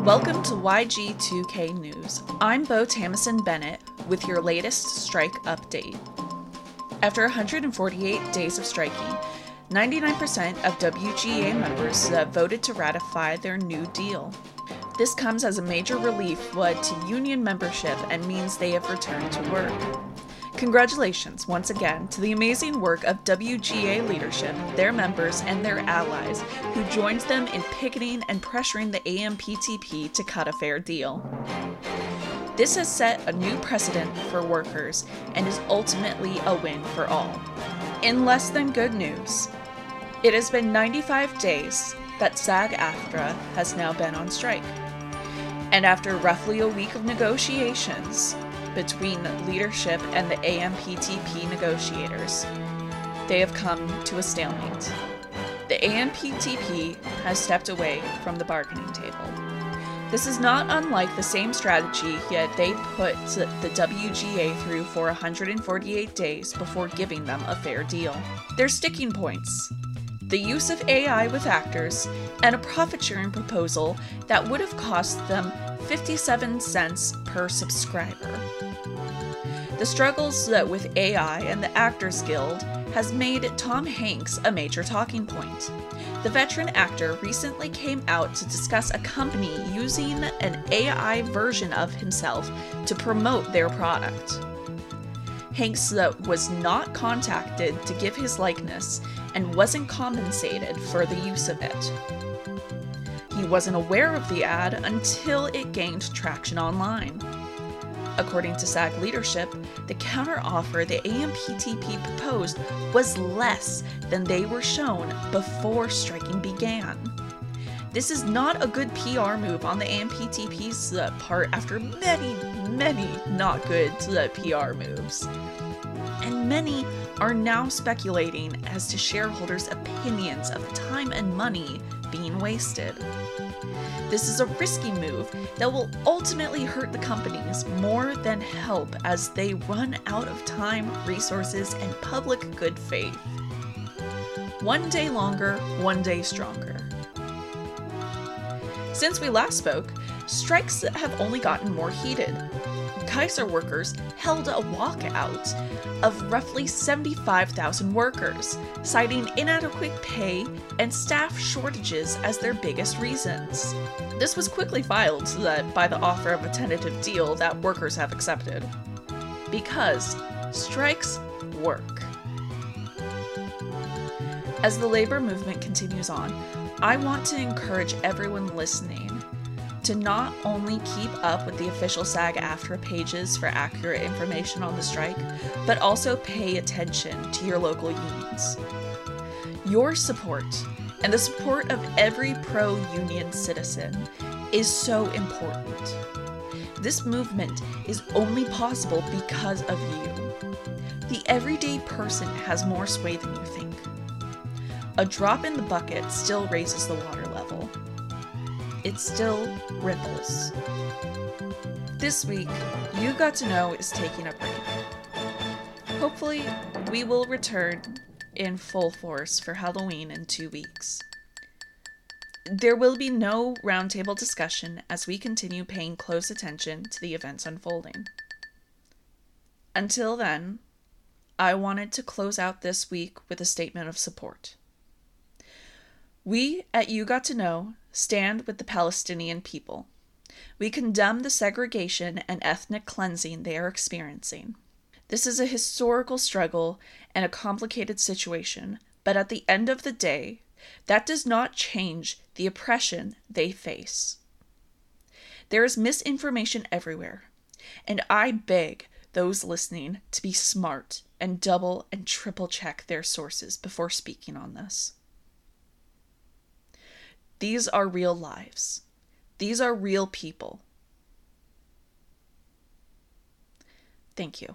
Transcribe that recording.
Welcome to YG2K News. I'm Bo Tamison Bennett with your latest strike update. After 148 days of striking, 99% of WGA members voted to ratify their new deal. This comes as a major relief to union membership and means they have returned to work. Congratulations once again to the amazing work of WGA leadership, their members, and their allies who joined them in picketing and pressuring the AMPTP to cut a fair deal. This has set a new precedent for workers and is ultimately a win for all. In less than good news, it has been 95 days that SAG AFTRA has now been on strike. And after roughly a week of negotiations, between leadership and the AMPTP negotiators. They have come to a stalemate. The AMPTP has stepped away from the bargaining table. This is not unlike the same strategy yet they put the WGA through for 148 days before giving them a fair deal. Their sticking points the use of AI with actors, and a profit sharing proposal that would have cost them 57 cents per subscriber. The struggles with AI and the Actors Guild has made Tom Hanks a major talking point. The veteran actor recently came out to discuss a company using an AI version of himself to promote their product. Hanks was not contacted to give his likeness and wasn't compensated for the use of it. He wasn't aware of the ad until it gained traction online. According to SAG leadership, the counteroffer the AMPTP proposed was less than they were shown before striking began. This is not a good PR move on the AMPTP's uh, part after many, many not good uh, PR moves. And many are now speculating as to shareholders' opinions of time and money being wasted. This is a risky move that will ultimately hurt the companies more than help as they run out of time, resources, and public good faith. One day longer, one day stronger. Since we last spoke, strikes have only gotten more heated. Kaiser workers held a walkout of roughly 75,000 workers, citing inadequate pay and staff shortages as their biggest reasons. This was quickly filed by the offer of a tentative deal that workers have accepted. Because strikes work. As the labor movement continues on, I want to encourage everyone listening to not only keep up with the official SAG AFTRA pages for accurate information on the strike, but also pay attention to your local unions. Your support and the support of every pro union citizen is so important. This movement is only possible because of you. The everyday person has more sway than you think. A drop in the bucket still raises the water level it still ripples. This week, You Got to Know is taking a break. Hopefully, we will return in full force for Halloween in two weeks. There will be no roundtable discussion as we continue paying close attention to the events unfolding. Until then, I wanted to close out this week with a statement of support. We at You Got to Know stand with the Palestinian people. We condemn the segregation and ethnic cleansing they are experiencing. This is a historical struggle and a complicated situation, but at the end of the day, that does not change the oppression they face. There is misinformation everywhere, and I beg those listening to be smart and double and triple check their sources before speaking on this. These are real lives. These are real people. Thank you.